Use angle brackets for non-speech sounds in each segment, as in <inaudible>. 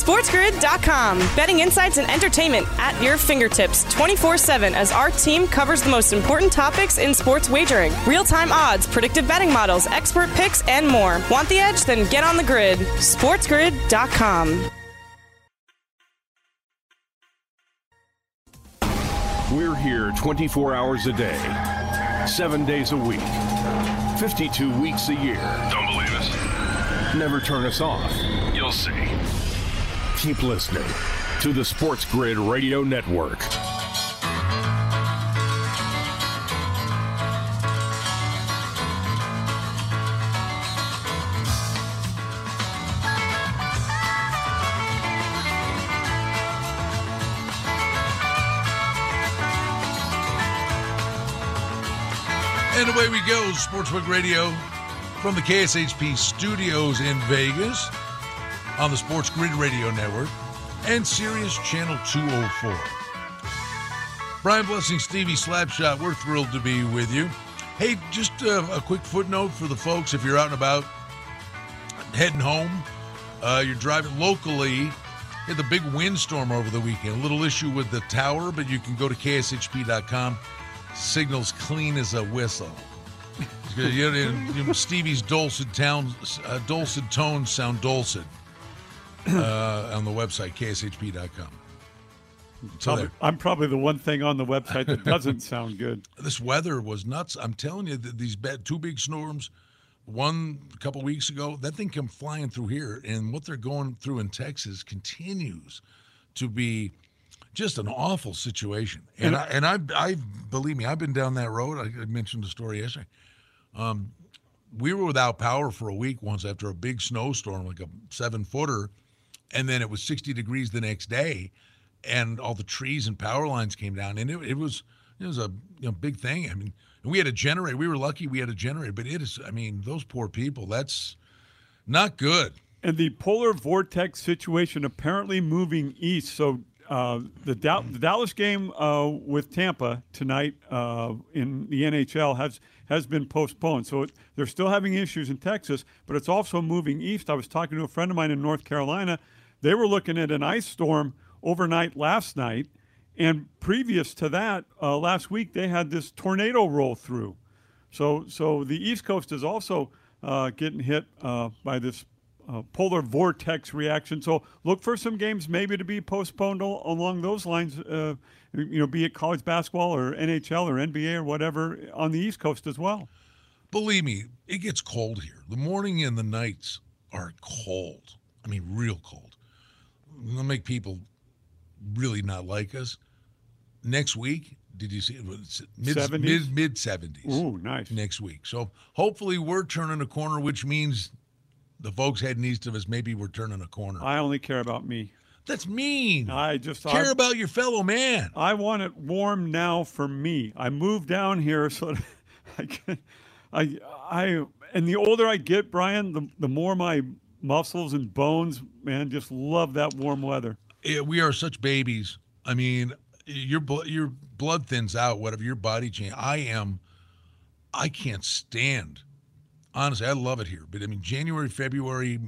SportsGrid.com. Betting insights and entertainment at your fingertips 24 7 as our team covers the most important topics in sports wagering real time odds, predictive betting models, expert picks, and more. Want the edge? Then get on the grid. SportsGrid.com. We're here 24 hours a day, seven days a week, 52 weeks a year. Don't believe us? Never turn us off. You'll see. Keep listening to the Sports Grid Radio Network. And away we go, Sportsbook Radio from the KSHP studios in Vegas on the Sports Grid Radio Network and Sirius Channel 204. Brian Blessing, Stevie Slapshot, we're thrilled to be with you. Hey, just a, a quick footnote for the folks if you're out and about heading home, uh, you're driving locally. Had the big windstorm over the weekend. A little issue with the tower, but you can go to kshp.com. Signals clean as a whistle. <laughs> You know, Stevie's dulcet, town, uh, dulcet tones sound dulcet <coughs> uh, on the website, kshp.com. So Probably- I'm probably the one thing on the website that <laughs> doesn't sound good. This weather was nuts. I'm telling you, that these bad, two big storms, one a couple weeks ago, that thing came flying through here, and what they're going through in Texas continues to be just an awful situation. And I, and I, I believe me, I've been down that road. I, I mentioned the story yesterday. Um, we were without power for a week once after a big snowstorm, like a seven footer, and then it was 60 degrees the next day, and all the trees and power lines came down, and it, it was it was a you know, big thing. I mean, we had a generator. We were lucky we had a generator, but it is. I mean, those poor people. That's not good. And the polar vortex situation apparently moving east. So uh, the, Dal- the Dallas game uh, with Tampa tonight uh, in the NHL has has been postponed. So it, they're still having issues in Texas, but it's also moving east. I was talking to a friend of mine in North Carolina. They were looking at an ice storm overnight last night, and previous to that, uh, last week they had this tornado roll through. So, so the East Coast is also uh, getting hit uh, by this uh, polar vortex reaction. So, look for some games maybe to be postponed al- along those lines. Uh, you know, be it college basketball or NHL or NBA or whatever on the East Coast as well. Believe me, it gets cold here. The morning and the nights are cold. I mean, real cold. It'll make people really not like us. Next week, did you see it? Was mid 70s? mid mid seventies? Ooh, nice. Next week. So hopefully we're turning a corner, which means the folks heading east of us maybe we're turning a corner. I only care about me. That's mean. I just Care I, about your fellow man. I want it warm now for me. I moved down here so that <laughs> I can, I, I, and the older I get, Brian, the, the more my muscles and bones, man, just love that warm weather. Yeah, we are such babies. I mean, your your blood thins out. Whatever your body change. I am. I can't stand. Honestly, I love it here, but I mean, January, February,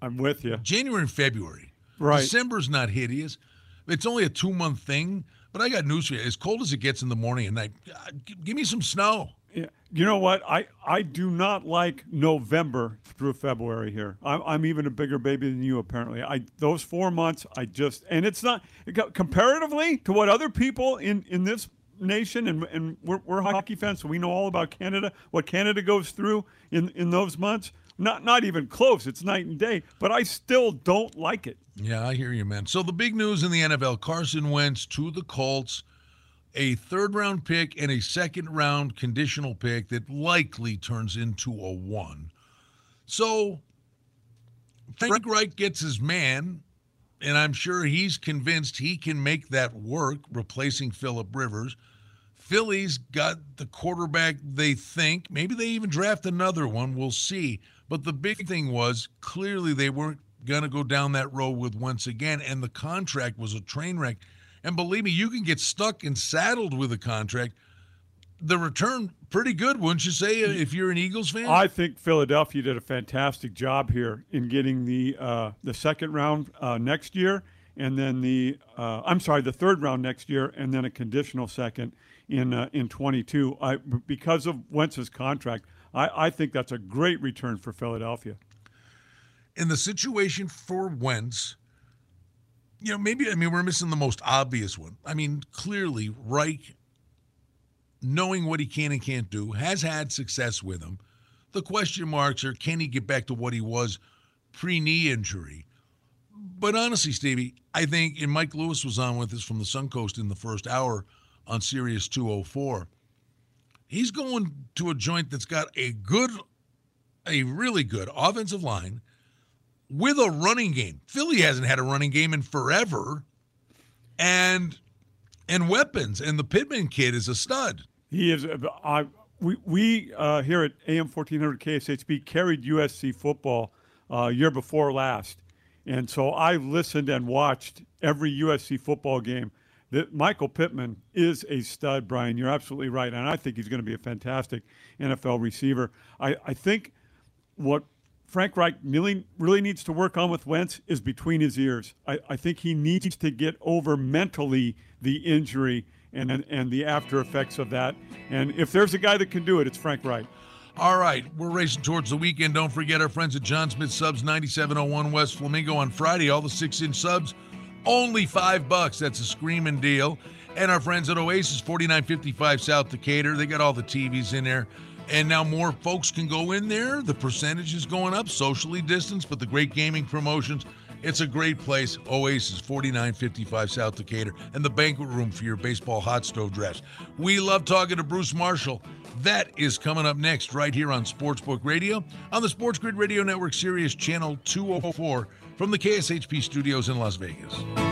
I'm with you. January and February. Right. December's not hideous. It's only a two month thing. But I got news for you. As cold as it gets in the morning and night, uh, give me some snow. Yeah. You know what? I, I do not like November through February here. I'm, I'm even a bigger baby than you, apparently. I Those four months, I just, and it's not, comparatively to what other people in, in this nation, and, and we're, we're hockey fans, so we know all about Canada, what Canada goes through in, in those months. Not, not even close. It's night and day, but I still don't like it. Yeah, I hear you, man. So the big news in the NFL: Carson Wentz to the Colts, a third round pick and a second round conditional pick that likely turns into a one. So Frank Reich gets his man, and I'm sure he's convinced he can make that work, replacing Philip Rivers. Philly's got the quarterback they think. Maybe they even draft another one. We'll see. But the big thing was clearly they weren't going to go down that road with once again, and the contract was a train wreck. And believe me, you can get stuck and saddled with a contract. the return pretty good, wouldn't you say, if you're an Eagles fan? I think Philadelphia did a fantastic job here in getting the uh, the second round uh, next year, and then the uh, I'm sorry, the third round next year, and then a conditional second in uh, in 22. I, because of Wentz's contract, I, I think that's a great return for Philadelphia. In the situation for Wentz, you know, maybe I mean we're missing the most obvious one. I mean, clearly Reich knowing what he can and can't do, has had success with him. The question marks are can he get back to what he was pre knee injury? But honestly, Stevie, I think, and Mike Lewis was on with us from the Suncoast in the first hour on Sirius 204. He's going to a joint that's got a good, a really good offensive line with a running game. Philly hasn't had a running game in forever. And and weapons. And the Pittman kid is a stud. He is. Uh, I, we we uh, here at AM 1400 KSHP carried USC football uh, year before last, and so I listened and watched every USC football game. That Michael Pittman is a stud, Brian. You're absolutely right, and I think he's going to be a fantastic NFL receiver. I, I think what Frank Reich really, really needs to work on with Wentz is between his ears. I, I think he needs to get over mentally the injury and, and and the after effects of that. And if there's a guy that can do it, it's Frank Reich. All right, we're racing towards the weekend. Don't forget our friends at John Smith Subs, 9701 West Flamingo on Friday. All the six-inch subs, only five bucks. That's a screaming deal. And our friends at Oasis, 4955 South Decatur. They got all the TVs in there. And now more folks can go in there. The percentage is going up, socially distanced, but the great gaming promotions – it's a great place. Oasis, 4955 South Decatur, and the banquet room for your baseball hot stove dress. We love talking to Bruce Marshall. That is coming up next, right here on Sportsbook Radio, on the Sports Grid Radio Network Sirius Channel 204 from the KSHP studios in Las Vegas.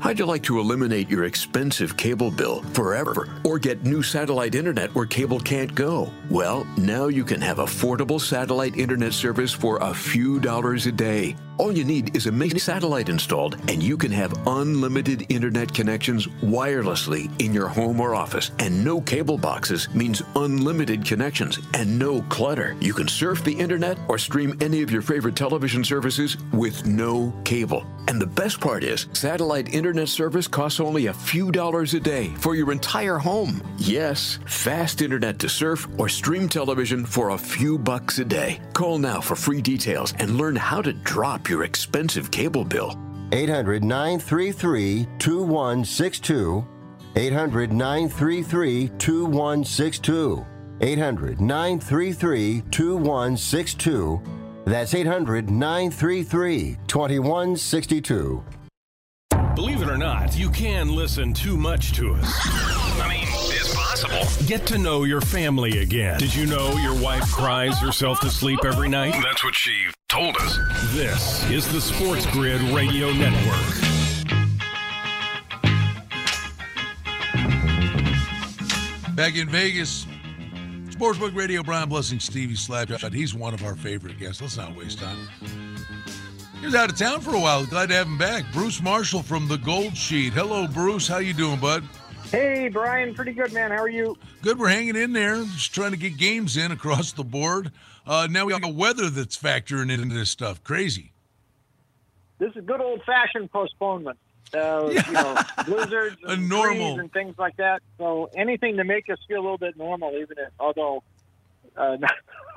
How'd you like to eliminate your expensive cable bill forever or get new satellite internet where cable can't go? Well, now you can have affordable satellite internet service for a few dollars a day. All you need is a mini satellite installed, and you can have unlimited internet connections wirelessly in your home or office. And no cable boxes means unlimited connections and no clutter. You can surf the internet or stream any of your favorite television services with no cable. And the best part is, satellite internet service costs only a few dollars a day for your entire home. Yes, fast internet to surf or stream television for a few bucks a day. Call now for free details and learn how to drop your expensive cable bill. 800 933 2162. 800 933 2162. 800 933 2162. That's 800 933 2162. Believe it or not, you can listen too much to us. I mean, it's possible. Get to know your family again. Did you know your wife cries herself to sleep every night? That's what she told us. This is the Sports Grid Radio Network. Back in Vegas, Sportsbook Radio, Brian Blessing, Stevie Slapshot. He's one of our favorite guests. Let's not waste time. He was out of town for a while. Glad to have him back. Bruce Marshall from the Gold Sheet. Hello, Bruce. How you doing, bud? Hey, Brian. Pretty good, man. How are you? Good. We're hanging in there. Just trying to get games in across the board. Uh, now we got the weather that's factoring into this stuff. Crazy. This is good old-fashioned postponement. Uh, you know, blizzards, <laughs> and normal- and things like that. So anything to make us feel a little bit normal, even if, although uh,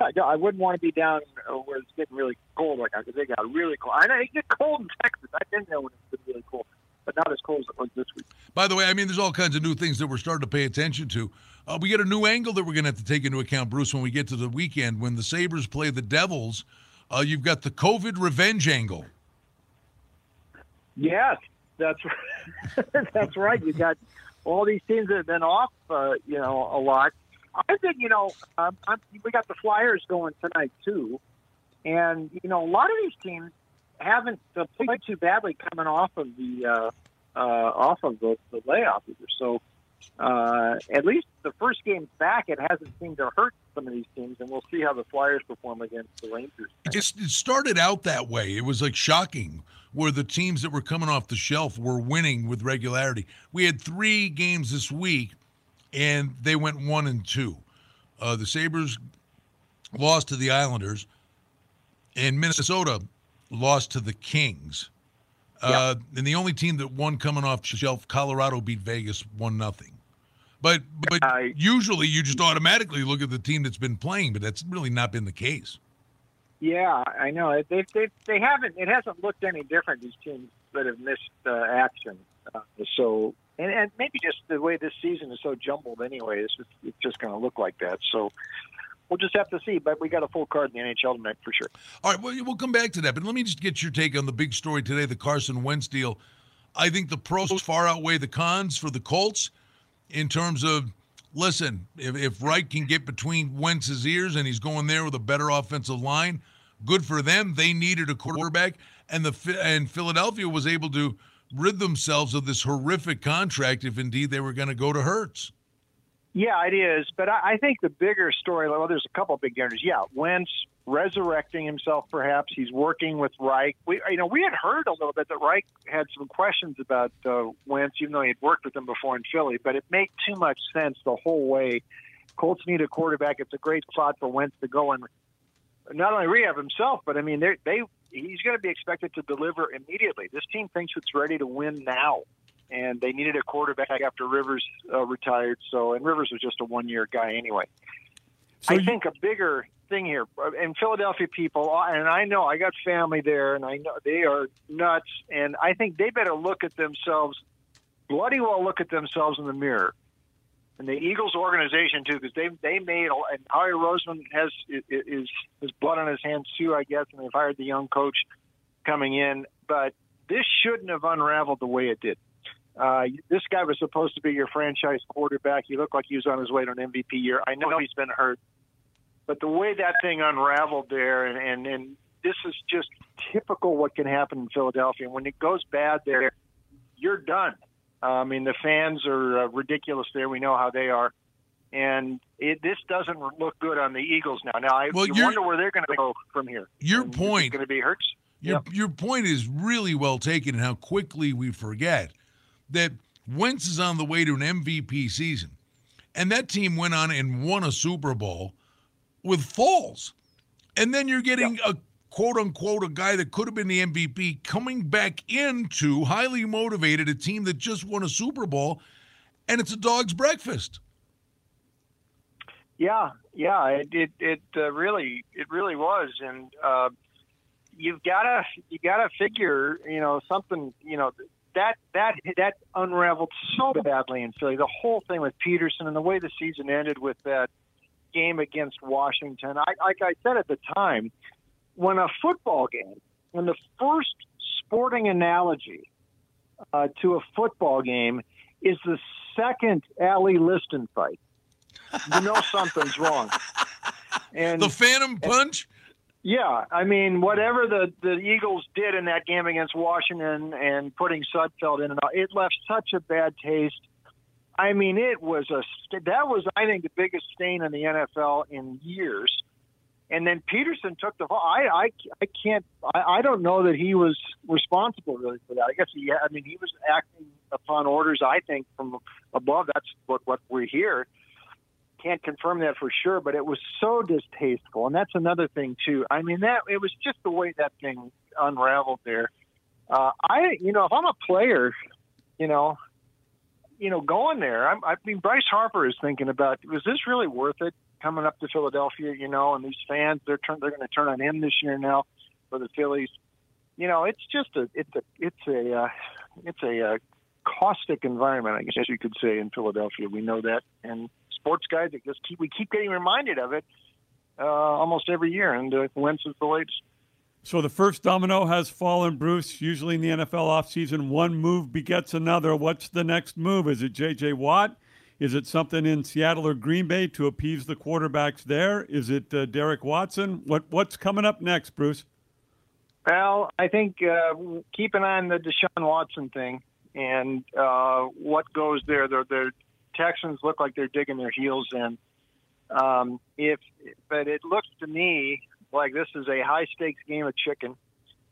<laughs> I, wouldn't want to be down where it's getting really cold like that because they got really cold. I know it gets cold in Texas. I've been there when it's been really cold, but not as cold as it was this week. By the way, I mean, there's all kinds of new things that we're starting to pay attention to. Uh, we get a new angle that we're going to have to take into account, Bruce, when we get to the weekend. When the Sabres play the Devils, uh, you've got the COVID revenge angle. Yes, that's right. <laughs> that's right. You got all these teams that have been off, uh, you know, a lot. I think you know um, I'm, we got the Flyers going tonight too, and you know a lot of these teams haven't played too badly coming off of the uh, uh, off of the, the layoff either. So uh, at least the first game back, it hasn't seemed to hurt some of these teams, and we'll see how the Flyers perform against the Rangers. It, it started out that way. It was like shocking where the teams that were coming off the shelf were winning with regularity. We had three games this week, and they went one and two. Uh, the Sabres lost to the Islanders, and Minnesota lost to the Kings. Uh, and the only team that won coming off the shelf, Colorado beat Vegas one nothing. But but I- usually you just automatically look at the team that's been playing, but that's really not been the case. Yeah, I know. They they they haven't. It hasn't looked any different. These teams that have missed uh, action. Uh, so and, and maybe just the way this season is so jumbled anyway, it's just, it's just going to look like that. So we'll just have to see. But we got a full card in the NHL tonight for sure. All right, well, we'll come back to that, but let me just get your take on the big story today, the Carson Wentz deal. I think the pros far outweigh the cons for the Colts in terms of, listen, if, if Reich can get between Wentz's ears and he's going there with a better offensive line, good for them. They needed a quarterback, and the and Philadelphia was able to rid themselves of this horrific contract if indeed they were going to go to Hurts. Yeah, it is. But I, I think the bigger story, well, there's a couple of big narratives. Yeah, Wentz resurrecting himself, perhaps. He's working with Reich. We, you know, we had heard a little bit that Reich had some questions about uh, Wentz, even though he had worked with him before in Philly. But it made too much sense the whole way. Colts need a quarterback. It's a great spot for Wentz to go and not only rehab himself, but I mean, they they he's going to be expected to deliver immediately. This team thinks it's ready to win now and they needed a quarterback after Rivers uh, retired. So, and Rivers was just a one-year guy anyway. So I you- think a bigger thing here, uh, and Philadelphia people, uh, and I know I got family there, and I know they are nuts, and I think they better look at themselves, bloody well look at themselves in the mirror. And the Eagles organization too, because they they made and Howie Roseman has is his blood on his hands too, I guess, and they've hired the young coach coming in. But this shouldn't have unraveled the way it did. Uh, this guy was supposed to be your franchise quarterback. He looked like he was on his way to an MVP year. I know he's been hurt, but the way that thing unraveled there, and and, and this is just typical what can happen in Philadelphia. When it goes bad there, you're done. Uh, I mean, the fans are uh, ridiculous there. We know how they are. And it, this doesn't look good on the Eagles now. Now, I Well, wonder where they're going to go from here. Your And point- going to be Hurts. Your your point is really well taken, and how quickly we forget that Wentz is on the way to an MVP season, and that team went on and won a Super Bowl with Foles, and then you're getting a quote unquote a guy that could have been the MVP coming back into highly motivated a team that just won a Super Bowl, and it's a dog's breakfast. Yeah, yeah, it it, it uh, really it really was, and uh, you've gotta you gotta figure, you know, something, you know, that that that unraveled so badly in Philly. The whole thing with Peterson and the way the season ended with that game against Washington. I like I said at the time, when a football game, when the first sporting analogy uh, to a football game is the second Ali Liston fight you know something's wrong. <laughs> And The Phantom Punch. Yeah, I mean, whatever the the Eagles did in that game against Washington and putting Sudfeld in and out, it left such a bad taste. I mean, it was a that was I think the biggest stain in the NFL in years. And then Peterson took the. I I, I can't. I, I don't know that he was responsible really for that. I guess he. I mean, he was acting upon orders. I think from above. That's what what we hear can't confirm that for sure, but it was so distasteful, and that's another thing too. I mean, that it was just the way that thing unraveled there. Uh, I, you know, if I'm a player, you know, you know, going there, I'm, I mean, Bryce Harper is thinking about was this really worth it coming up to Philadelphia? You know, and these fans they're turn, they're going to turn on him this year now for the Phillies. You know, it's just a it's a it's a uh, it's a uh, caustic environment, I guess you could say, in Philadelphia. We know that, and sports guys, it just keep we keep getting reminded of it uh, almost every year, and uh, Wentz is the latest. So the first domino has fallen, Bruce. Usually in the NFL offseason, one move begets another. What's the next move? Is it J.J. Watt? Is it something in Seattle or Green Bay to appease the quarterbacks there? Is it uh, Derek Watson? What What's coming up next, Bruce? Well, I think uh, keep an eye on the Deshaun Watson thing and uh, what goes there. The, the Texans look like they're digging their heels in. Um, if, but it looks to me like this is a high stakes game of chicken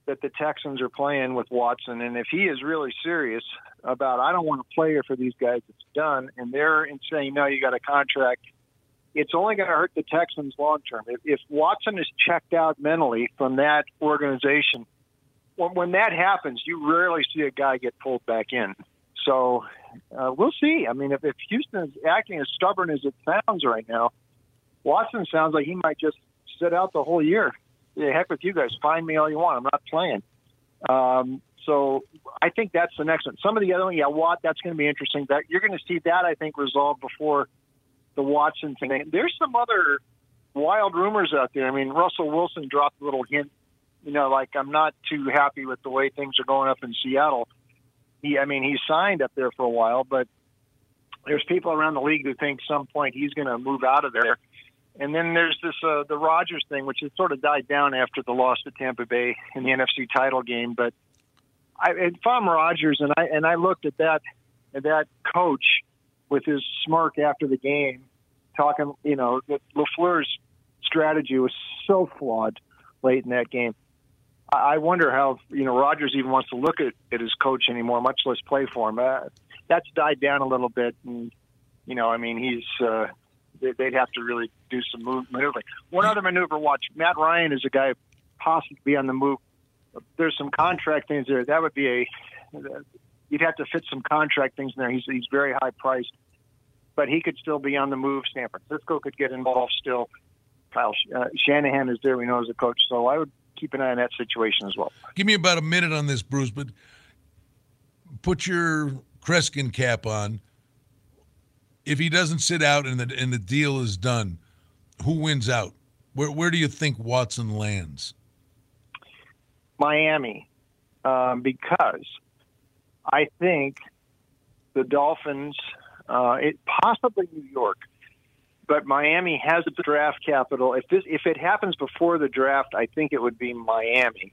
that the Texans are playing with Watson. And if he is really serious about, I don't want to play here for these guys, it's done, and they're saying, no, you got a contract, it's only going to hurt the Texans long term. If, if Watson is checked out mentally from that organization, when that happens, you rarely see a guy get pulled back in. So uh, we'll see. I mean, if, if Houston is acting as stubborn as it sounds right now, Watson sounds like he might just sit out the whole year. Yeah, heck with you guys. Find me all you want. I'm not playing. Um, so I think that's the next one. Some of the other one, yeah, Watt. That's going to be interesting. That you're going to see that I think resolved before the Watson thing. There's some other wild rumors out there. I mean, Russell Wilson dropped a little hint. You know, like I'm not too happy with the way things are going up in Seattle. He, I mean, he signed up there for a while, but there's people around the league who think some point he's going to move out of there. And then there's this uh, the Rodgers thing, which has sort of died down after the loss to Tampa Bay in the NFC title game. But I, if I'm Rodgers, and I and I looked at that at that coach with his smirk after the game, talking, you know, that Lafleur's strategy was so flawed late in that game. I wonder how you know Rodgers even wants to look at, at his coach anymore, much less play for him. Uh, that's died down a little bit, and you know, I mean, he's uh, they'd have to really do some move, maneuvering. One other maneuver, watch Matt Ryan is a guy possibly be on the move. There's some contract things there. That would be a you'd have to fit some contract things in there. He's he's very high priced, but he could still be on the move. San Francisco could get involved still. Kyle uh, Shanahan is there. We know as a coach, so I would keep an eye on that situation as well. Give me about a minute on this, Bruce, but put your Kreskin cap on if he doesn't sit out and the and the deal is done, who wins out? Where where do you think Watson lands? Miami, um, because I think the Dolphins, uh, it possibly New York, but Miami has the draft capital. If this if it happens before the draft, I think it would be Miami.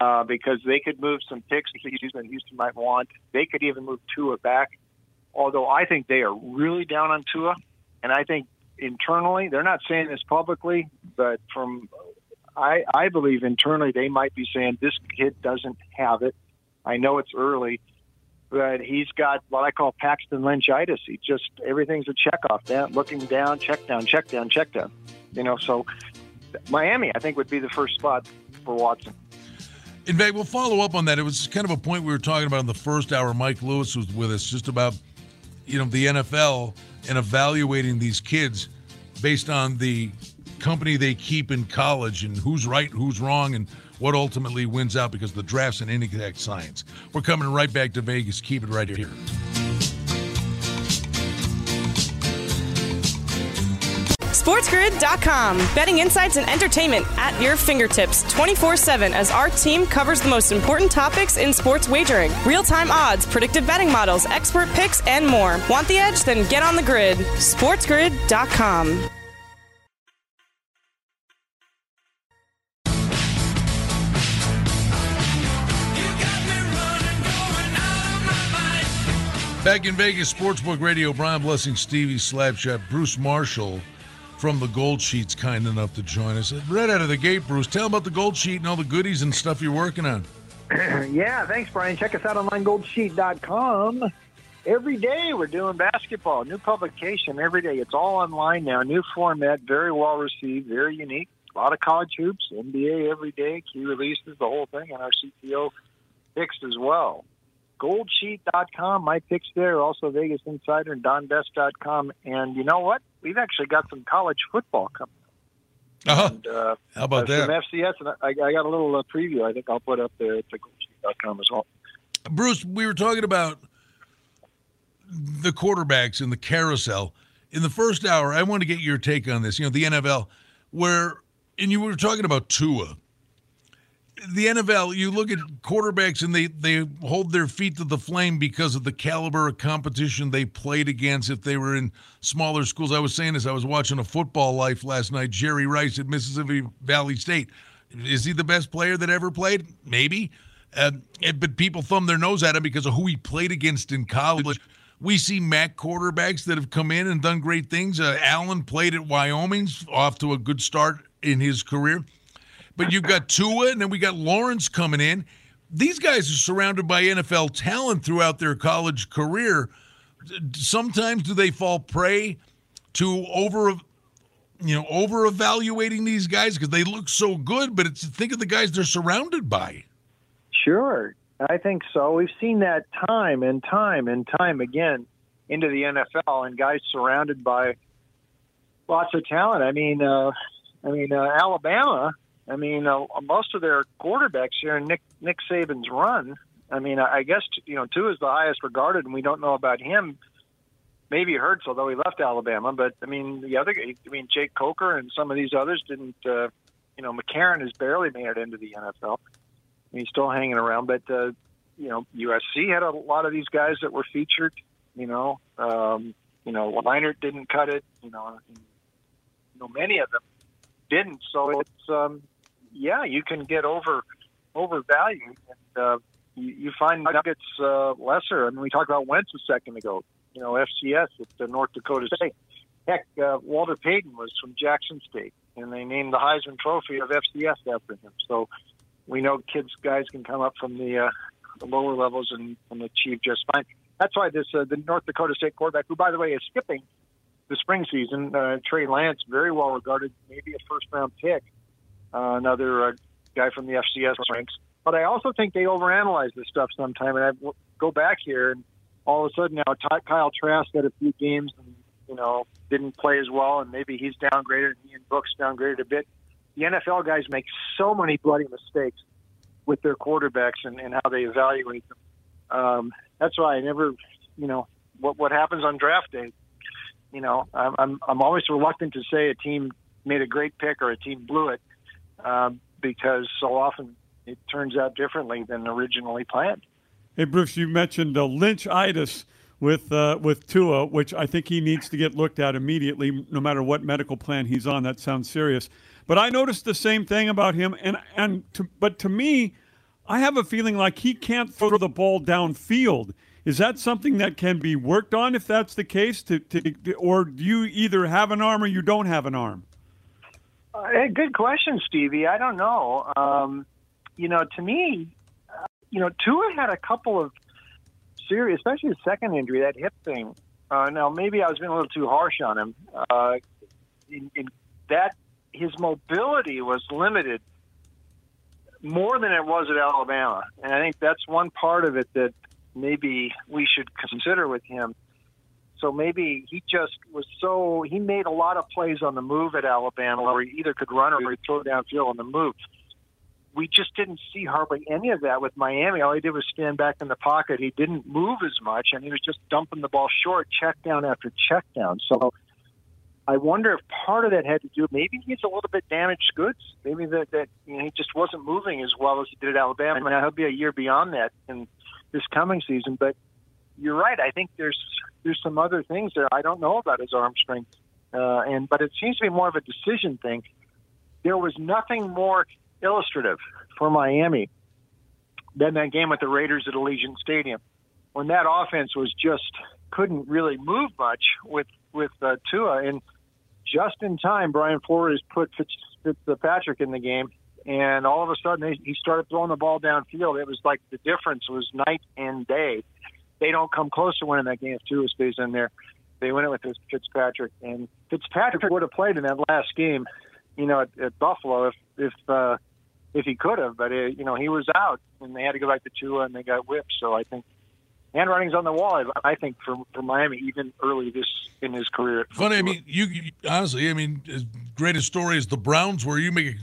Uh, because they could move some picks that Houston, Houston might want. They could even move Tua back although I think they are really down on Tua, and I think internally they're not saying this publicly, but from I, I believe internally they might be saying this kid doesn't have it. I know it's early, but he's got what I call Paxton Lynchitis. He just everything's a check off. Down, looking down, check down, check down, check down. You know, so Miami I think would be the first spot for Watson. In fact, we'll follow up on that. It was kind of a point we were talking about in the first hour. Mike Lewis was with us just about you know the NFL and evaluating these kids based on the company they keep in college and who's right, who's wrong, and what ultimately wins out because the draft's an inexact science. We're coming right back to Vegas. Keep it right here. SportsGrid.com. Betting insights and entertainment at your fingertips 24 7 as our team covers the most important topics in sports wagering real time odds, predictive betting models, expert picks, and more. Want the edge? Then get on the grid. SportsGrid.com. Back in Vegas, Sportsbook Radio, Brian Blessing, Stevie Slapshot, Bruce Marshall from the Gold Sheet's kind enough to join us. Right out of the gate, Bruce, tell them about the Gold Sheet and all the goodies and stuff you're working on. <clears throat> yeah, thanks, Brian. Check us out on goldsheet.com. Every day we're doing basketball, new publication every day. It's all online now, new format, very well received, very unique. A lot of college hoops, NBA every day, key releases, the whole thing, and our CTO picks as well. Goldsheet.com, my picks there, also Vegas Insider and DonBest.com. And you know what? we've actually got some college football coming up. Uh-huh. And, uh, How about that? Some FCS, and I, I got a little uh, preview. I think I'll put up there at goldsheet.com as well. Bruce, we were talking about the quarterbacks in the carousel. In the first hour, I want to get your take on this. You know, the NFL, where, and you were talking about Tua the NFL, you look at quarterbacks and they they hold their feet to the flame because of the caliber of competition they played against. If they were in smaller schools, I was saying this. I was watching a football life last night. Jerry Rice at Mississippi Valley State. Is he the best player that ever played? Maybe. Uh, but people thumb their nose at him because of who he played against in college. We see MAC quarterbacks that have come in and done great things. Uh, Allen played at Wyoming's, off to a good start in his career. But you've got Tua, and then we got Lawrence coming in. These guys are surrounded by NFL talent throughout their college career. Sometimes do they fall prey to over you know, over evaluating these guys because they look so good, but it's think of the guys they're surrounded by. Sure. I think so. We've seen that time and time and time again into the NFL and guys surrounded by lots of talent. I mean, uh, I mean, uh, Alabama. I mean, uh, most of their quarterbacks here in Nick Nick Saban's run. I mean, I guess you know, Tua is the highest regarded, and we don't know about him maybe Hurts, although he left Alabama. But I mean, the other, I mean, Jake Coker and some of these others didn't. Uh, you know, McCarron has barely made it into the NFL. He's still hanging around, but uh, you know, USC had a lot of these guys that were featured. You know, um, you know, Leinart didn't cut it. You know, you know, many of them didn't. So it's um, yeah, you can get over overvalued, and uh, you, you find nuggets uh, lesser. I mean, we talked about Wentz a second ago you know, FCS at the North Dakota State. Heck, uh, Walter Payton was from Jackson State, and they named the Heisman Trophy of FCS after him. So we know kids, guys can come up from the, uh, the lower levels and, and achieve just fine. That's why this uh, the North Dakota State quarterback, who by the way is skipping the spring season, uh, Trey Lance, very well regarded, maybe a first round pick, uh, another uh, guy from the FCS ranks. But I also think they overanalyze this stuff sometime, and I go back here and all of a sudden now Kyle Trask had a few games and you know didn't play as well, and maybe he's downgraded. And Ian Book's downgraded a bit. The NFL guys make so many bloody mistakes with their quarterbacks and, and how they evaluate them. Um, that's why I never, you know, what what happens on draft day. You know, I'm, I'm always reluctant to say a team made a great pick or a team blew it um, because so often it turns out differently than originally planned. Hey, Bruce, you mentioned uh, lynchitis with uh, with Tua, which I think he needs to get looked at immediately, no matter what medical plan he's on. That sounds serious. But I noticed the same thing about him, and and to, but to me, I have a feeling like he can't throw the ball downfield. Is that something that can be worked on if that's the case? To, to or do you either have an arm or you don't have an arm? Uh, hey, good question, Stevie. I don't know. Um, you know, to me, you know, Tua had a couple of serious, especially the second injury, that hip thing. Uh, now, maybe I was being a little too harsh on him. Uh, in, in that his mobility was limited more than it was at Alabama, and I think that's one part of it that maybe we should consider with him. So maybe he just was so he made a lot of plays on the move at Alabama, where he either could run or he'd throw downfield on the move we just didn't see hardly any of that with Miami. All he did was stand back in the pocket. He didn't move as much, and he was just dumping the ball short, check down after check down. So I wonder if part of that had to do. Maybe he's a little bit damaged goods. Maybe that that you know, he just wasn't moving as well as he did at Alabama. I mean, he'll be a year beyond that in this coming season. But you're right. I think there's there's some other things there I don't know about his arm strength, uh, and but it seems to be more of a decision thing. There was nothing more illustrative for Miami than that game with the Raiders at Allegiant Stadium, when that offense was just couldn't really move much with with uh, Tua, and just in time, Brian Flores put Fitz, Fitzpatrick in the game, and all of a sudden he started throwing the ball downfield. It was like the difference was night and day. They don't come close to winning that game if Tua stays in there. They win it with Fitzpatrick, and Fitzpatrick would have played in that last game, you know, at, at Buffalo if if uh, if he could have, but it, uh, you know he was out, and they had to go back to Tua, and they got whipped. So I think handwriting's on the wall. I think for for Miami, even early this in his career. Funny, I mean, you, you honestly, I mean, as great a story as the Browns, where you make a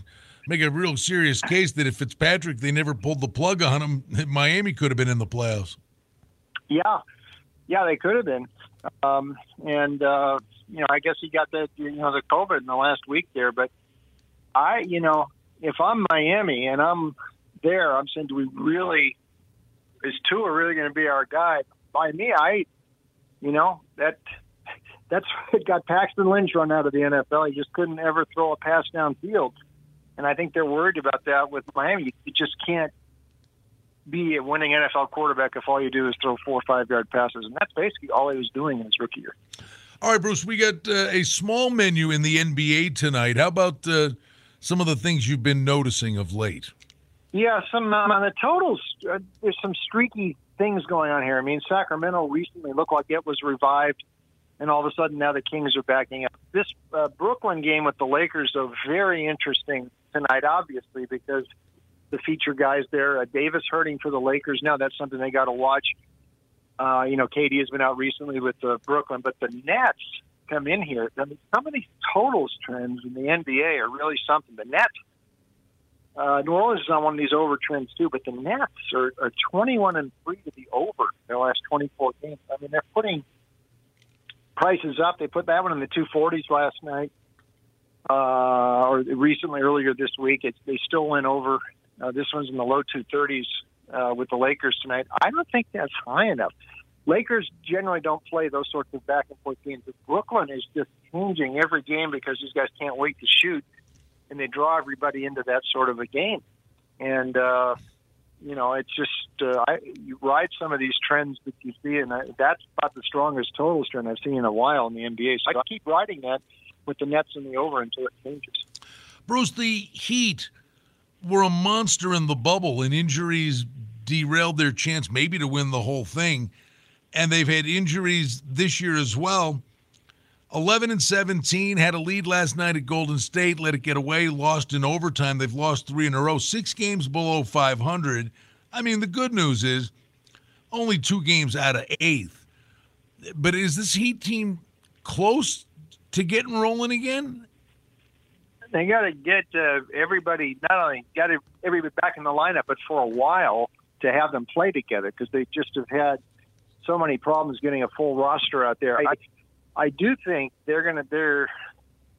make a real serious case that if Fitzpatrick they never pulled the plug on him, <laughs> Miami could have been in the playoffs. Yeah, yeah, they could have been. Um, and uh, you know, I guess he got the you know the COVID in the last week there, but I, you know, if I'm Miami and I'm there, I'm saying, do we really is Tua really going to be our guy? By me, I, you know, that that's <laughs> it got Paxton Lynch run out of the NFL. He just couldn't ever throw a pass downfield. and I think they're worried about that with Miami. You just can't be a winning NFL quarterback if all you do is throw four or five yard passes, and that's basically all he was doing in his rookie year. All right, Bruce, we got uh, a small menu in the NBA tonight. How about uh, some of the things you've been noticing of late? Yeah, some um, on the totals. Uh, there's some streaky things going on here. I mean, Sacramento recently looked like it was revived, and all of a sudden now the Kings are backing up. This uh, Brooklyn game with the Lakers, though, very interesting tonight, obviously because the feature guys there. Uh, Davis hurting for the Lakers now. That's something they got to watch. Uh, you know, KD has been out recently with uh, Brooklyn, but the Nets come in here. I mean, some of these totals trends in the NBA are really something. The Nets, uh, New Orleans is on one of these over trends too, but the Nets are, are 21 and three to the over their last 24 games. I mean, they're putting prices up. They put that one in the 240s last night, uh, or recently earlier this week. It, they still went over uh, this one's in the low 230s uh, with the Lakers tonight. I don't think that's high enough. Lakers generally don't play those sorts of back and forth games. But Brooklyn is just changing every game because these guys can't wait to shoot, and they draw everybody into that sort of a game. And uh, you know, it's just uh, I, you ride some of these trends that you see, and I, that's about the strongest totals trend I've seen in a while in the NBA. So I keep riding that with the Nets and the over until it changes. Bruce, the Heat were a monster in the bubble, and injuries derailed their chance maybe to win the whole thing. And they've had injuries this year as well. 11 and 17 had a lead last night at Golden State, let it get away, lost in overtime. They've lost three in a row, six games below 500. I mean, the good news is only two games out of eighth. But is this Heat team close to getting rolling again? They got to get uh, everybody not only got everybody back in the lineup, but for a while to have them play together because they just have had so many problems getting a full roster out there. I, I do think they're gonna they're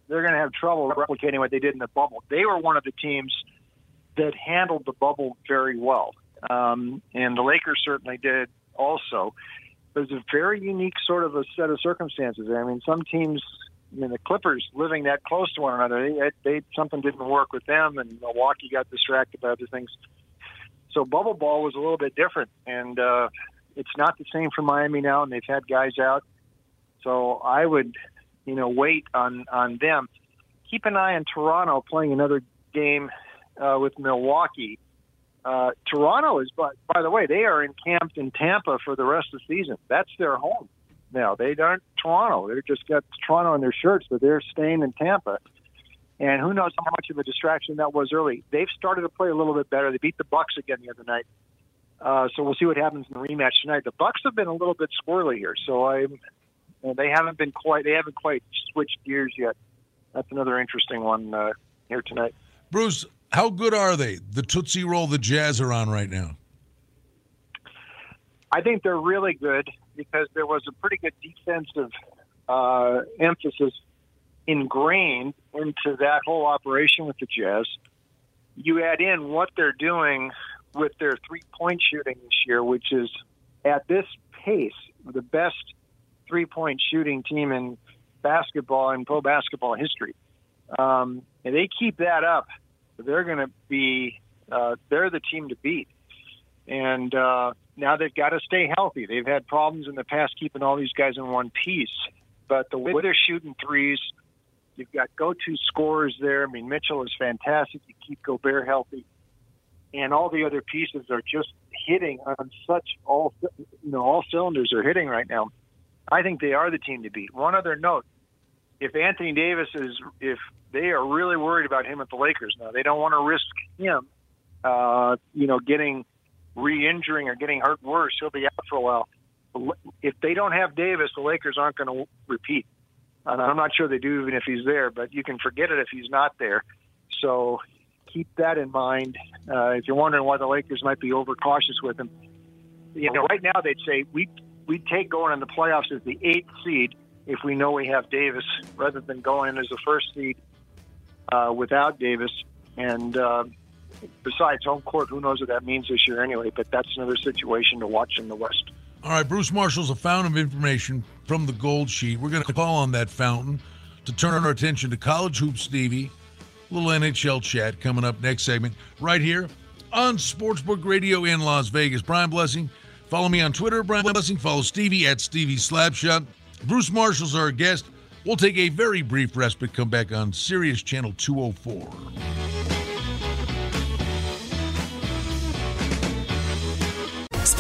they're gonna have trouble replicating what they did in the bubble. They were one of the teams that handled the bubble very well, um, and the Lakers certainly did also. It was a very unique sort of a set of circumstances. I mean, some teams I mean, the Clippers living that close to one another, they, they something didn't work with them, and Milwaukee got distracted by other things. So bubble ball was a little bit different, and uh, it's not the same for Miami now, and they've had guys out. So I would, you know, wait on on them. Keep an eye on Toronto playing another game uh, with Milwaukee. Uh, Toronto is, by, by the way, they are encamped in Tampa for the rest of the season. That's their home now. They aren't Toronto. They're just got Toronto on their shirts, but they're staying in Tampa. And who knows how much of a distraction that was early. They've started to play a little bit better. They beat the Bucks again the other night. Uh, so we'll see what happens in the rematch tonight. The Bucks have been a little bit squirrely here, so I they haven't been quite they haven't quite switched gears yet. That's another interesting one uh, here tonight. Bruce, how good are they? The Tootsie Roll the Jazz are on right now. I think they're really good because there was a pretty good defensive uh, emphasis ingrained into that whole operation with the Jazz. You add in what they're doing with their three point shooting this year, which is at this pace the best three point shooting team in basketball and pro basketball history. Um, and they keep that up, they're going to be uh, they're the team to beat. And uh, now they've got to stay healthy. They've had problems in the past keeping all these guys in one piece. But the way they're shooting threes, you've got go-to scorers there. I mean, Mitchell is fantastic. You keep Gobert healthy, and all the other pieces are just hitting on such all you know all cylinders are hitting right now. I think they are the team to beat. One other note: if Anthony Davis is if they are really worried about him at the Lakers now, they don't want to risk him, uh, you know, getting re-injuring or getting hurt worse, he'll be out for a while. If they don't have Davis, the Lakers aren't going to repeat. And I'm not sure they do even if he's there, but you can forget it if he's not there. So keep that in mind. Uh, if you're wondering why the Lakers might be overcautious with him, you know, right now they'd say we we take going in the playoffs as the eighth seed if we know we have Davis, rather than going in as the first seed uh, without Davis. And uh, besides home court, who knows what that means this year anyway? But that's another situation to watch in the West. All right, Bruce Marshall's a fountain of information from the Gold Sheet. We're going to call on that fountain to turn our attention to college hoops, Stevie. little NHL chat coming up next segment right here on Sportsbook Radio in Las Vegas. Brian Blessing, follow me on Twitter, Brian Blessing. Follow Stevie at Stevie Slapshot. Bruce Marshall's our guest. We'll take a very brief respite, come back on Sirius Channel 204.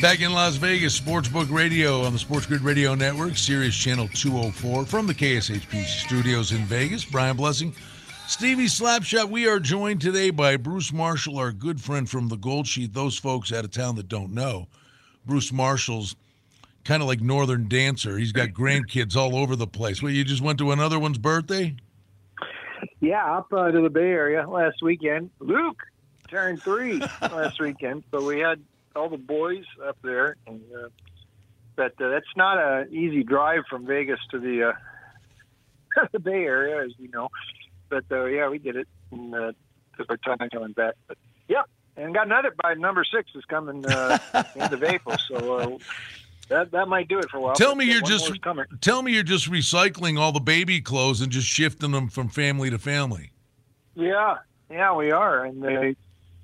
Back in Las Vegas, Sportsbook Radio on the Sports Grid Radio Network, Sirius Channel 204 from the KSHP studios in Vegas. Brian Blessing, Stevie Slapshot. We are joined today by Bruce Marshall, our good friend from the Gold Sheet. Those folks out of town that don't know, Bruce Marshall's kind of like Northern Dancer. He's got grandkids all over the place. Well, you just went to another one's birthday? Yeah, up uh, to the Bay Area last weekend. Luke turned three <laughs> last weekend, so we had all the boys up there, and uh, but uh, that's not an easy drive from Vegas to the uh, <laughs> the Bay Area, as you know. But uh, yeah, we did it, and uh, took our time coming back. But yeah, and got another by number six is coming uh, <laughs> end of April, so. Uh, that, that might do it for a while. Tell me you're just tell me you're just recycling all the baby clothes and just shifting them from family to family. Yeah, yeah, we are, and they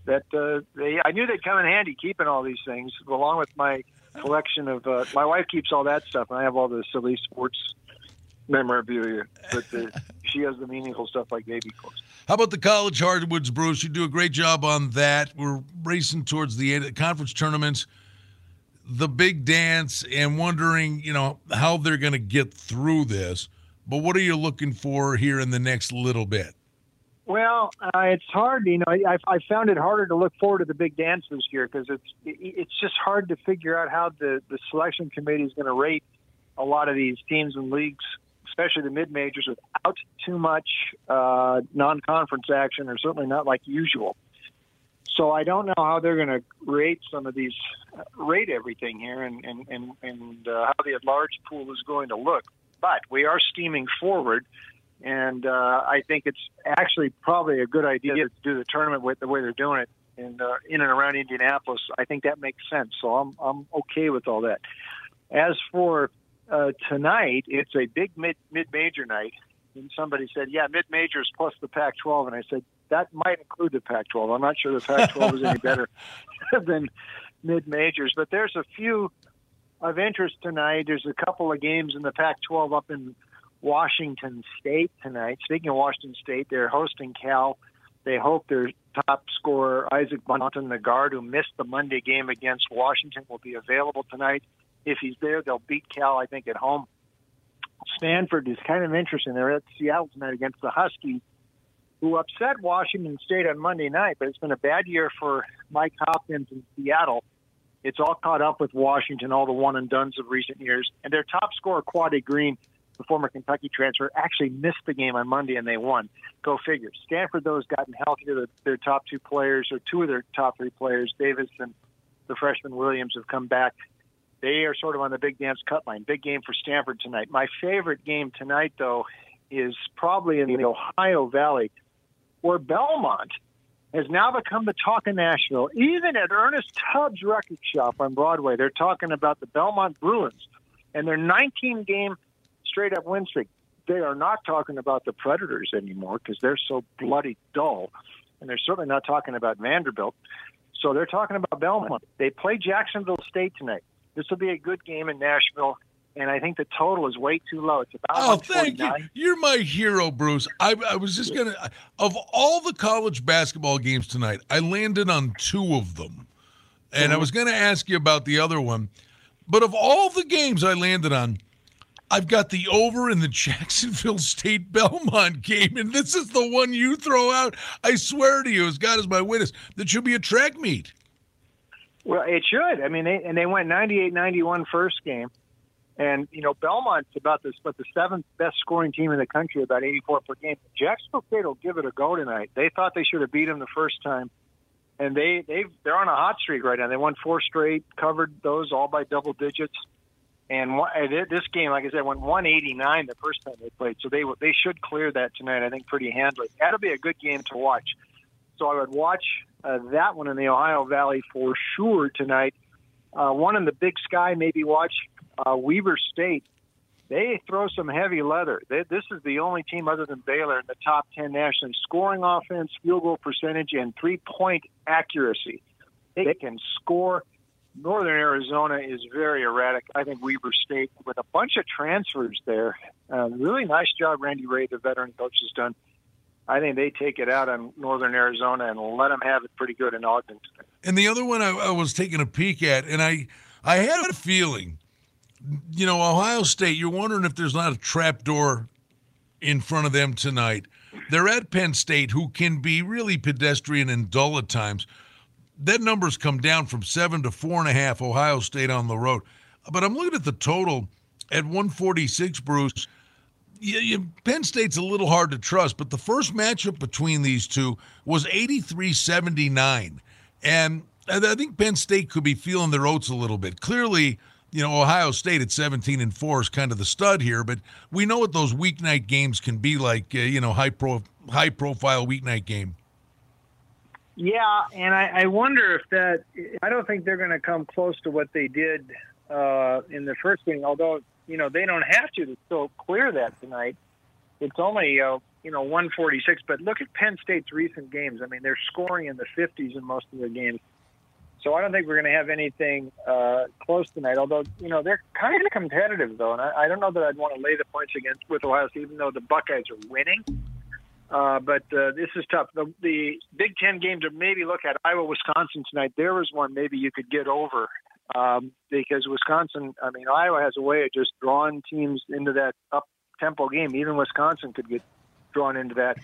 that uh, they I knew they'd come in handy keeping all these things along with my collection of. Uh, my wife keeps all that stuff, and I have all the silly sports memorabilia, but the, <laughs> she has the meaningful stuff like baby clothes. How about the college hardwoods, Bruce? You do a great job on that. We're racing towards the end of the conference tournaments, the big dance, and wondering, you know, how they're going to get through this. But what are you looking for here in the next little bit? Well, uh, it's hard. You know, I, I found it harder to look forward to the big dance this year because it's it's just hard to figure out how the the selection committee is going to rate a lot of these teams and leagues, especially the mid majors, without too much uh, non-conference action, or certainly not like usual. So I don't know how they're going to rate some of these, uh, rate everything here, and and and, and uh, how the at large pool is going to look. But we are steaming forward and uh, I think it's actually probably a good idea to do the tournament with the way they're doing it in uh, in and around Indianapolis. I think that makes sense. So I'm I'm okay with all that. As for uh, tonight, it's a big mid mid major night, and somebody said, "Yeah, mid majors plus the Pac-12," and I said that might include the Pac-12. I'm not sure the Pac-12 is any better <laughs> than mid majors, but there's a few of interest tonight. There's a couple of games in the Pac-12 up in Washington State tonight. Speaking of Washington State, they're hosting Cal. They hope their top scorer, Isaac Bunton, the guard who missed the Monday game against Washington, will be available tonight. If he's there, they'll beat Cal, I think, at home. Stanford is kind of interesting. They're at Seattle tonight against the Huskies, who upset Washington State on Monday night, but it's been a bad year for Mike Hopkins in Seattle. It's all caught up with Washington, all the one and duns of recent years. And their top scorer, Quade Green, the former Kentucky transfer, actually missed the game on Monday and they won. Go figure. Stanford, though, has gotten healthier. Their top two players, or two of their top three players, Davis and the freshman Williams, have come back. They are sort of on the big dance cut line. Big game for Stanford tonight. My favorite game tonight, though, is probably in the Ohio Valley, where Belmont has now become the talk of Nashville. Even at Ernest Tubbs Record Shop on Broadway, they're talking about the Belmont Bruins and their 19 game straight up win streak. They are not talking about the Predators anymore because they're so bloody dull, and they're certainly not talking about Vanderbilt. So they're talking about Belmont. They play Jacksonville State tonight. This will be a good game in Nashville, and I think the total is way too low. It's about Oh, thank you. You're my hero, Bruce. I, I was just gonna. Of all the college basketball games tonight, I landed on two of them, and I mm-hmm. was gonna ask you about the other one. But of all the games I landed on, I've got the over in the <laughs> Jacksonville State Belmont game, and this is the one you throw out. I swear to you, as God is my witness, that should be a track meet. Well, it should. I mean, they, and they went 98-91 first game, and you know Belmont's about this, but the seventh best scoring team in the country, about 84 per game. Jacksonville State will give it a go tonight. They thought they should have beat them the first time. and they they they're on a hot streak right now. They won four straight, covered those all by double digits. And one, this game, like I said, went 189 the first time they played, so they they should clear that tonight. I think pretty handily. That'll be a good game to watch. So I would watch uh, that one in the Ohio Valley for sure tonight. Uh, one in the Big Sky, maybe watch uh, Weber State. They throw some heavy leather. They, this is the only team other than Baylor in the top 10 nationally. Scoring offense, field goal percentage, and three point accuracy. They can score. Northern Arizona is very erratic. I think Weber State, with a bunch of transfers there, uh, really nice job Randy Rahe, the veteran coach, has done. I think they take it out on Northern Arizona and let them have it pretty good in Ogden. And the other one I, I was taking a peek at, and I, I had a feeling, you know, Ohio State. You're wondering if there's not a trap door in front of them tonight. They're at Penn State, who can be really pedestrian and dull at times. That number's come down from seven to four and a half. Ohio State on the road, but I'm looking at the total at 146. Bruce you, you, Penn State's a little hard to trust, but the first matchup between these two was 83 79. And I think Penn State could be feeling their oats a little bit. Clearly, you know, Ohio State at 17 and 4 is kind of the stud here, but we know what those weeknight games can be like, uh, you know, high pro high profile weeknight game. Yeah, and I, I wonder if that I don't think they're going to come close to what they did uh, in the first game, although you know, they don't have to to still clear that tonight. It's only, uh, you know, 146. But look at Penn State's recent games. I mean, they're scoring in the 50s in most of their games. So I don't think we're going to have anything uh, close tonight. Although you know they're kind of competitive though, and I, I don't know that I'd want to lay the points against with Ohio State, even though the Buckeyes are winning. Uh, but uh, this is tough. The, the Big Ten game to maybe look at Iowa, Wisconsin tonight. There was one maybe you could get over um, because Wisconsin, I mean, Iowa has a way of just drawing teams into that up tempo game. Even Wisconsin could get drawn into that.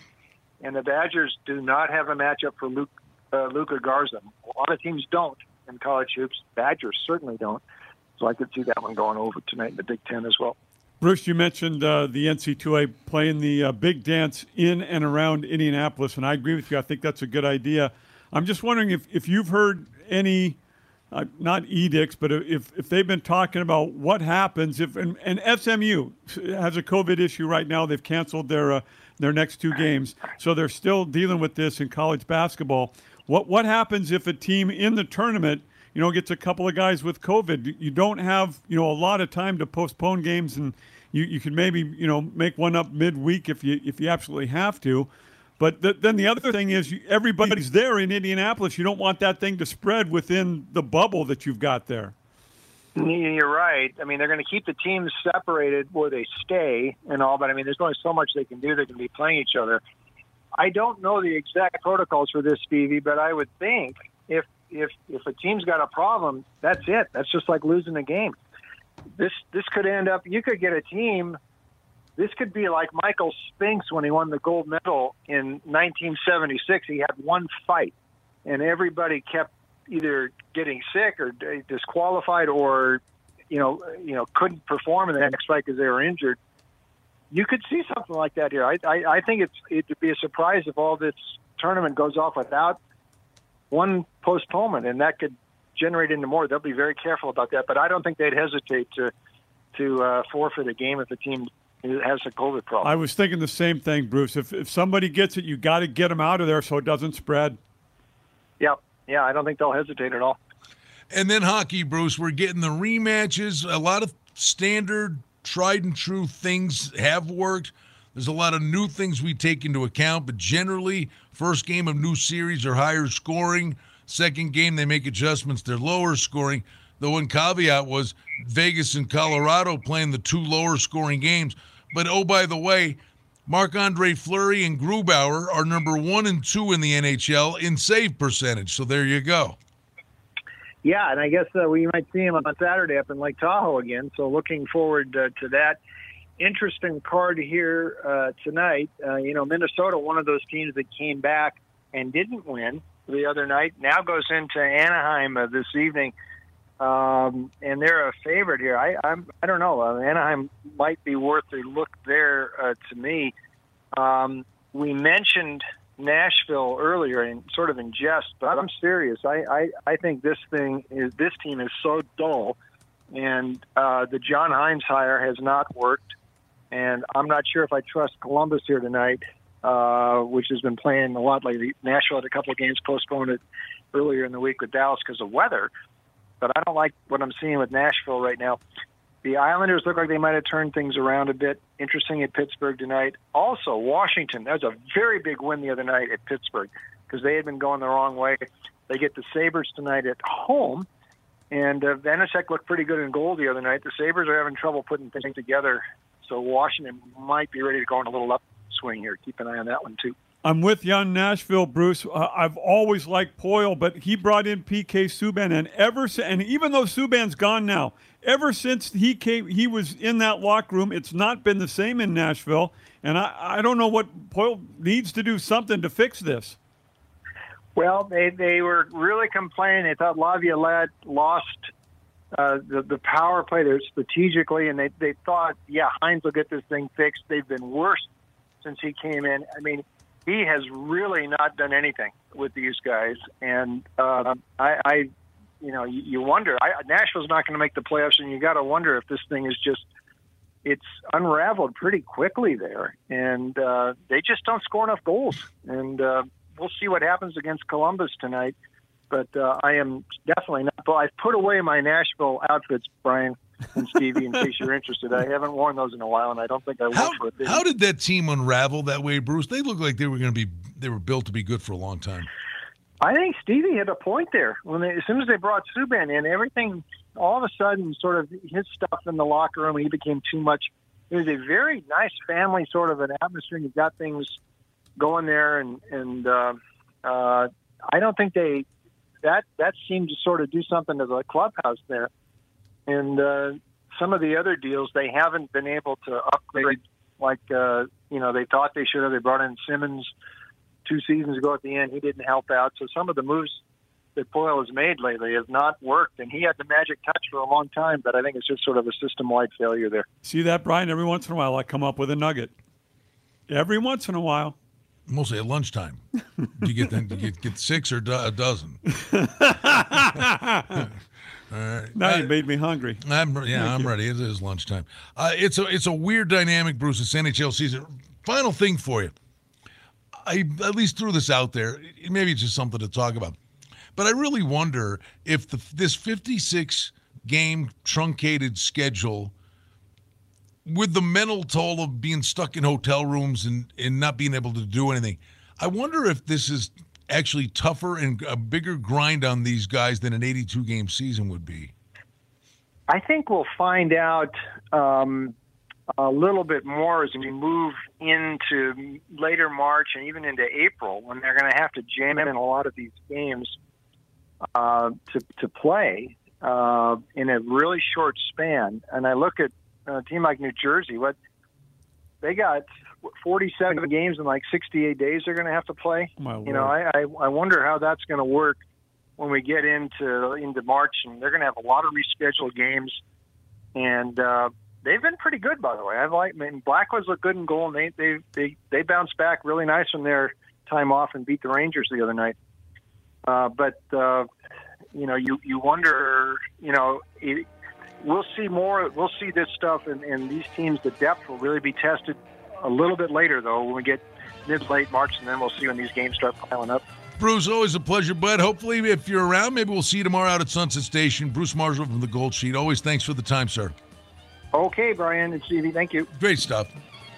And the Badgers do not have a matchup for Luke, uh, Luka Garza. A lot of teams don't in college hoops. Badgers certainly don't. So I could see that one going over tonight in the Big Ten as well. Bruce, you mentioned uh, the NC2A playing the uh, big dance in and around Indianapolis, and I agree with you. I think that's a good idea. I'm just wondering if, if you've heard any uh, not edicts, but if, if they've been talking about what happens if and, and SMU has a COVID issue right now, they've canceled their uh, their next two games, so they're still dealing with this in college basketball. What what happens if a team in the tournament, you know, gets a couple of guys with COVID? You don't have you know a lot of time to postpone games, and you, you can maybe you know make one up midweek if you if you absolutely have to. But the, then the other thing is, everybody's there in Indianapolis. You don't want that thing to spread within the bubble that you've got there. You're right. I mean, they're going to keep the teams separated where they stay and all, but I mean, there's only so much they can do. They can be playing each other. I don't know the exact protocols for this, Stevie, but I would think if if if a team's got a problem, that's it. That's just like losing a game. This this could end up. You could get a team this could be like Michael Spinks when he won the gold medal in 1976. He had one fight, and everybody kept either getting sick or disqualified, or you know, you know, couldn't perform in the next fight because they were injured. You could see something like that here. I, I, I think it's it'd be a surprise if all this tournament goes off without one postponement, and that could generate into more. They'll be very careful about that, but I don't think they'd hesitate to to uh, forfeit a game if the team has a COVID problem. I was thinking the same thing, Bruce. If if somebody gets it, you got to get them out of there so it doesn't spread. Yeah, yeah, I don't think they'll hesitate at all. And then hockey, Bruce. We're getting the rematches. A lot of standard, tried and true things have worked. There's a lot of new things we take into account, but generally, first game of new series are higher scoring. Second game, they make adjustments, they're lower scoring. The one caveat was Vegas and Colorado playing the two lower scoring games. But oh, by the way, Marc Andre Fleury and Grubauer are number one and two in the NHL in save percentage. So there you go. Yeah, and I guess uh, we might see him on Saturday up in Lake Tahoe again. So looking forward uh, to that. Interesting card here uh, tonight. Uh, you know, Minnesota, one of those teams that came back and didn't win the other night, now goes into Anaheim uh, this evening um, and they're a favorite here. I I'm I don't know. Uh, Anaheim might be worth a look there uh, to me. Um, we mentioned Nashville earlier and sort of in jest, but I'm serious. I, I, I think this thing is this team is so dull, and uh, the John Hynes hire has not worked, and I'm not sure if I trust Columbus here tonight, uh, which has been playing a lot lately. Nashville had a couple of games postponed it earlier in the week with Dallas because of weather, but I don't like what I'm seeing with Nashville right now. The Islanders look like they might have turned things around a bit. Interesting at Pittsburgh tonight. Also, Washington. That was a very big win the other night at Pittsburgh because they had been going the wrong way. They get the Sabres tonight at home. And uh, Vanecek looked pretty good in goal the other night. The Sabres are having trouble putting things together. So Washington might be ready to go on a little upswing here. Keep an eye on that one, too. I'm with you on Nashville, Bruce. Uh, I've always liked Poile, but he brought in PK Subban, and ever and even though Subban's gone now, ever since he came, he was in that locker room. It's not been the same in Nashville, and I, I don't know what Poile needs to do something to fix this. Well, they they were really complaining. They thought Laviolette lost uh, the the power play there strategically, and they they thought, yeah, Hynes will get this thing fixed. They've been worse since he came in. I mean, he has really not done anything with these guys, and uh, I, I, you know, you, you wonder. I, Nashville's not going to make the playoffs, and you got to wonder if this thing is just it's unraveled pretty quickly there, and uh, they just don't score enough goals. And uh, we'll see what happens against Columbus tonight. But uh, I am definitely not. But I've put away my Nashville outfits, Brian and Stevie, in case you're interested. I haven't worn those in a while, and I don't think I will How, for a bit. how did that team unravel that way, Bruce? They look like they were going to be they were built to be good for a long time. I think Stevie had a point there. When they, as soon as they brought Subban in, everything all of a sudden sort of his stuff in the locker room, he became too much. It was a very nice family sort of an atmosphere. You got things going there, and and uh, uh, I don't think they that that seemed to sort of do something to the clubhouse there. And uh, some of the other deals they haven't been able to upgrade like uh, you know they thought they should have. They brought in Simmonds two seasons ago at the end. He didn't help out. So some of the moves that Poile has made lately have not worked. And he had the magic touch for a long time, but I think it's just sort of a system wide failure there. See that, Brian? Every once in a while, I come up with a nugget. Every once in a while. Mostly at lunchtime. Do you get then? Do you get, get six or do, a dozen? <laughs> All right. Now Uh, you made me hungry. I'm yeah, Thank I'm you. ready. It is lunchtime. Uh, it's a it's a weird dynamic, Bruce. It's NHL season. Final thing for you. I at least threw this out there. Maybe it's just something to talk about, but I really wonder if the this 56 game truncated schedule, with the mental toll of being stuck in hotel rooms and and not being able to do anything, I wonder if this is actually tougher and a bigger grind on these guys than an 82 game season would be. I think we'll find out um, a little bit more as we move into later March and even into April when they're going to have to jam in a lot of these games uh, to, to play uh, in a really short span. And I look at a team like New Jersey, what they got 47 games in like 68 days they're going to have to play. My You know, I, I, I wonder how that's going to work when we get into into March, and they're going to have a lot of rescheduled games. And uh, they've been pretty good, by the way. I like. I mean, Blackwoods look good in goal, and they they they they bounced back really nice from their time off and beat the Rangers the other night. Uh, but uh, you know, you you wonder, you know. It, We'll see more. We'll see this stuff, and, and these teams. The depth will really be tested a little bit later, though, when we get mid late March, and then we'll see when these games start piling up. Bruce, always a pleasure, bud. Hopefully, if you're around, maybe we'll see you tomorrow out at Sunset Station. Bruce Marshall from the Gold Sheet. Always thanks for the time, sir. Okay, Brian and Stevie, thank you. Great stuff.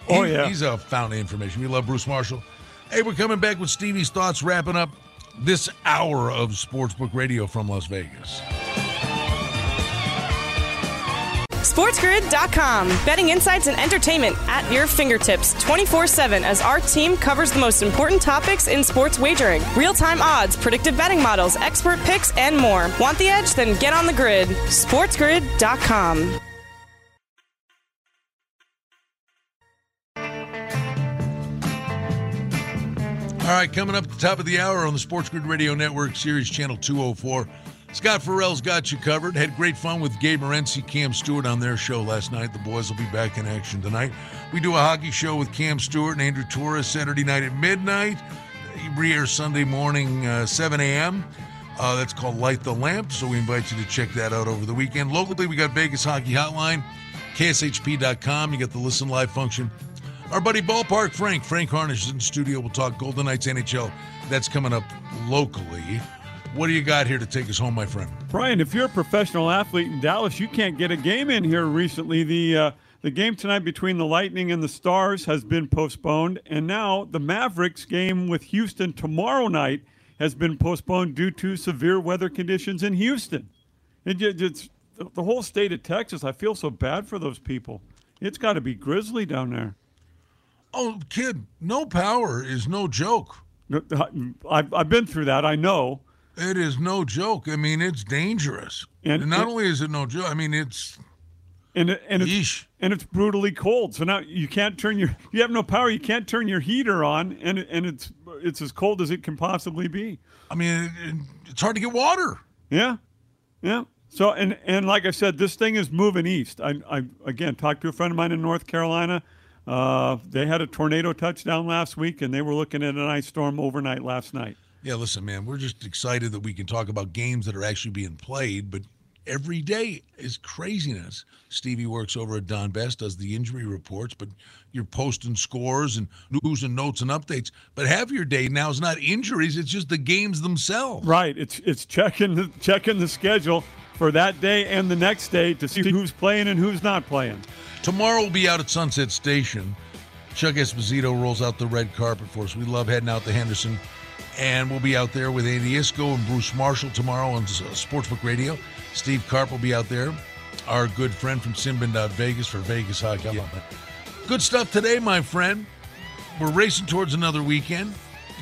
Oh, He- yeah. He's a fountain of information. We love Bruce Marshall. Hey, we're coming back with Stevie's thoughts, wrapping up this hour of Sportsbook Radio from Las Vegas. SportsGrid.com. Betting insights and entertainment at your fingertips 24 7 as our team covers the most important topics in sports wagering real time odds, predictive betting models, expert picks, and more. Want the edge? Then get on the grid. SportsGrid.com. All right, coming up at the top of the hour on the Sports Grid Radio Network, Sirius Channel 204. Scott Farrell's got you covered. Had great fun with Gabe Morency, Cam Stewart on their show last night. The boys will be back in action tonight. We do a hockey show with Cam Stewart and Andrew Torres Saturday night at midnight. re-air Sunday morning, uh, 7 a.m. Uh, that's called Light the Lamp. So we invite you to check that out over the weekend. Locally, we got Vegas Hockey Hotline, KSHP.com. You got the listen live function. Our buddy Ballpark Frank, Frank Harnish is in studio. We'll talk Golden Knights NHL. That's coming up locally. What do you got here to take us home, my friend? Brian, if you're a professional athlete in Dallas, you can't get a game in here recently. The uh, the game tonight between the Lightning and the Stars has been postponed, and now the Mavericks game with Houston tomorrow night has been postponed due to severe weather conditions in Houston. It, it's the whole state of Texas. I feel so bad for those people. It's got to be grisly down there. Oh, kid, no power is no joke. I've, I've been through that. I know. It is no joke. I mean, it's dangerous. And, and not it, only is it no joke, I mean, it's and and it's, and it's brutally cold. So now you can't turn your you have no power. You can't turn your heater on, and and it's it's as cold as it can possibly be. I mean, it's hard to get water. Yeah, yeah. So and and like I said, this thing is moving east. I I again talked to a friend of mine in North Carolina. Uh, they had a tornado touchdown last week, and they were looking at an ice storm overnight last night. Yeah, listen, man, we're just excited that we can talk about games that are actually being played, but every day is craziness. Stevie works over at Don Best, does the injury reports, but you're posting scores and news and notes and updates. But half your day now is not injuries; it's just the games themselves. Right. It's it's checking the checking the schedule for that day and the next day to see who's playing and who's not playing. Tomorrow we'll be out at Sunset Station. Chuck Esposito rolls out the red carpet for us. We love heading out to Henderson and we'll be out there with Andy Iskoe and Bruce Marshall tomorrow on Sportsbook Radio. Steve Carp will be out there, our good friend from Sinbin Vegas for Vegas Hockey. Good stuff today, my friend. We're racing towards another weekend.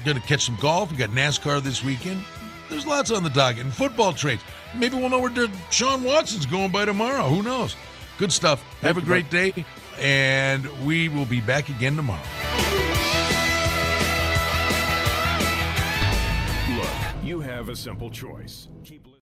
Going to catch some golf. We got NASCAR this weekend. There's lots on the docket and football trades. Maybe we'll know where Sean Watson's going by tomorrow. Who knows? Good stuff. Have a great day, and we will be back again tomorrow. Have a simple choice.